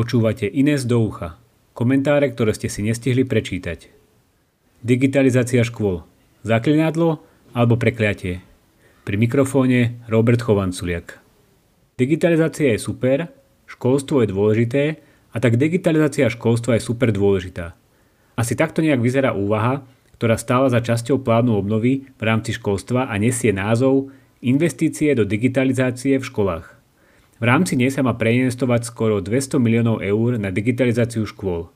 Počúvate Ines do ucha. Komentáre, ktoré ste si nestihli prečítať. Digitalizácia škôl. Zaklinadlo alebo prekliatie. Pri mikrofóne Robert Chovanculiak. Digitalizácia je super, školstvo je dôležité a tak digitalizácia školstva je super dôležitá. Asi takto nejak vyzerá úvaha, ktorá stála za časťou plánu obnovy v rámci školstva a nesie názov Investície do digitalizácie v školách. V rámci nej sa má preinvestovať skoro 200 miliónov eur na digitalizáciu škôl.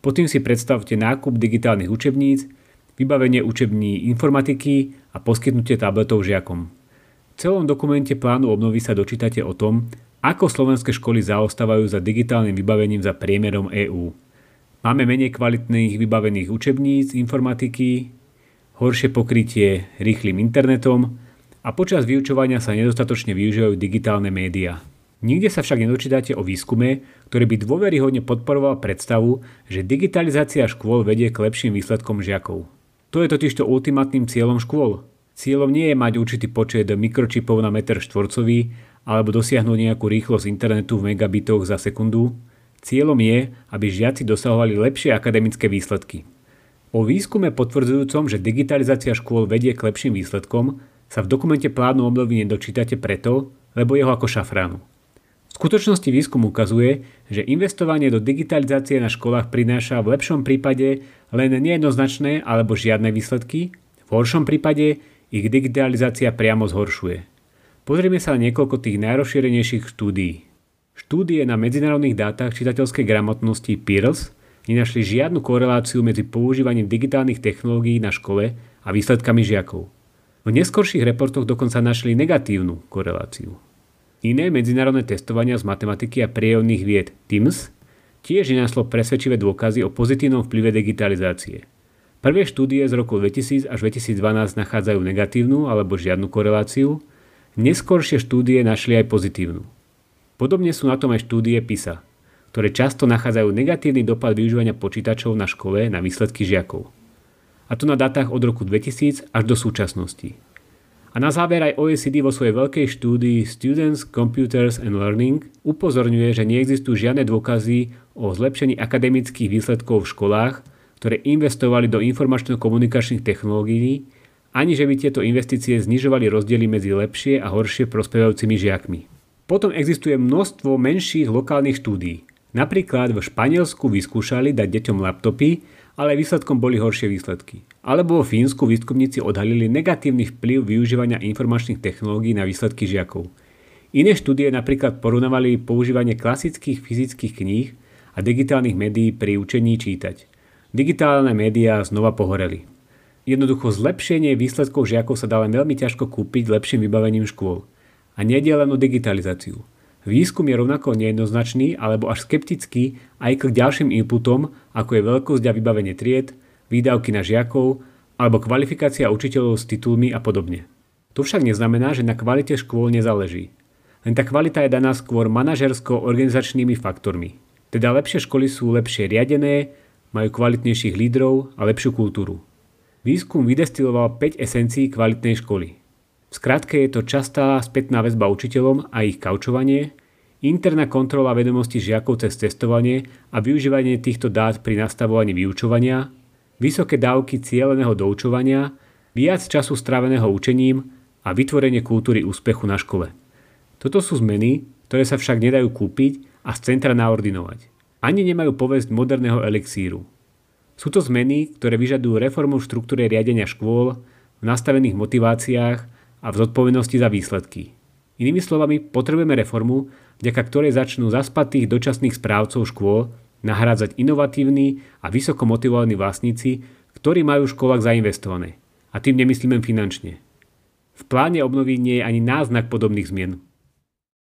Potom si predstavte nákup digitálnych učebníc, vybavenie učební informatiky a poskytnutie tabletov žiakom. V celom dokumente plánu obnovy sa dočítate o tom, ako slovenské školy zaostávajú za digitálnym vybavením za priemerom EÚ. Máme menej kvalitných vybavených učebníc, informatiky, horšie pokrytie rýchlým internetom a počas vyučovania sa nedostatočne využívajú digitálne médiá. Nikde sa však nedočítate o výskume, ktorý by dôveryhodne podporoval predstavu, že digitalizácia škôl vedie k lepším výsledkom žiakov. To je totižto ultimátnym cieľom škôl. Cieľom nie je mať určitý počet mikročipov na meter štvorcový alebo dosiahnuť nejakú rýchlosť internetu v megabitoch za sekundu. Cieľom je, aby žiaci dosahovali lepšie akademické výsledky. O výskume potvrdzujúcom, že digitalizácia škôl vedie k lepším výsledkom, sa v dokumente plánu obnovy nedočítate preto, lebo jeho ako šafránu. V skutočnosti výskum ukazuje, že investovanie do digitalizácie na školách prináša v lepšom prípade len nejednoznačné alebo žiadne výsledky, v horšom prípade ich digitalizácia priamo zhoršuje. Pozrieme sa na niekoľko tých najrozšírenejších štúdií. Štúdie na medzinárodných dátach čitateľskej gramotnosti PIRLS nenašli žiadnu koreláciu medzi používaním digitálnych technológií na škole a výsledkami žiakov. V neskorších reportoch dokonca našli negatívnu koreláciu. Iné medzinárodné testovania z matematiky a prírodných vied TIMS tiež nenaslo presvedčivé dôkazy o pozitívnom vplyve digitalizácie. Prvé štúdie z roku 2000 až 2012 nachádzajú negatívnu alebo žiadnu koreláciu, neskoršie štúdie našli aj pozitívnu. Podobne sú na tom aj štúdie PISA, ktoré často nachádzajú negatívny dopad využívania počítačov na škole na výsledky žiakov. A to na datách od roku 2000 až do súčasnosti. A na záver aj OECD vo svojej veľkej štúdii Students, Computers and Learning upozorňuje, že neexistujú žiadne dôkazy o zlepšení akademických výsledkov v školách, ktoré investovali do informačno-komunikačných technológií, ani že by tieto investície znižovali rozdiely medzi lepšie a horšie prospievajúcimi žiakmi. Potom existuje množstvo menších lokálnych štúdií. Napríklad v Španielsku vyskúšali dať deťom laptopy, ale výsledkom boli horšie výsledky. Alebo vo Fínsku výskumníci odhalili negatívny vplyv využívania informačných technológií na výsledky žiakov. Iné štúdie napríklad porovnávali používanie klasických fyzických kníh a digitálnych médií pri učení čítať. Digitálne médiá znova pohoreli. Jednoducho zlepšenie výsledkov žiakov sa dá len veľmi ťažko kúpiť lepším vybavením škôl. A nie len o digitalizáciu. Výskum je rovnako nejednoznačný alebo až skeptický aj k ďalším inputom, ako je veľkosť a vybavenie tried, výdavky na žiakov alebo kvalifikácia učiteľov s titulmi a podobne. To však neznamená, že na kvalite škôl nezáleží. Len tá kvalita je daná skôr manažersko-organizačnými faktormi. Teda lepšie školy sú lepšie riadené, majú kvalitnejších lídrov a lepšiu kultúru. Výskum vydestiloval 5 esencií kvalitnej školy. V skratke je to častá spätná väzba učiteľom a ich kaučovanie, interná kontrola vedomostí žiakov cez testovanie a využívanie týchto dát pri nastavovaní vyučovania, vysoké dávky cieľeného doučovania, viac času stráveného učením a vytvorenie kultúry úspechu na škole. Toto sú zmeny, ktoré sa však nedajú kúpiť a z centra naordinovať. Ani nemajú povesť moderného elixíru. Sú to zmeny, ktoré vyžadujú reformu v štruktúre riadenia škôl, v nastavených motiváciách a v zodpovednosti za výsledky. Inými slovami, potrebujeme reformu, vďaka ktorej začnú zaspatých dočasných správcov škôl nahrádzať inovatívni a vysoko motivovaní vlastníci, ktorí majú v školách zainvestované. A tým nemyslíme finančne. V pláne obnovy nie je ani náznak podobných zmien.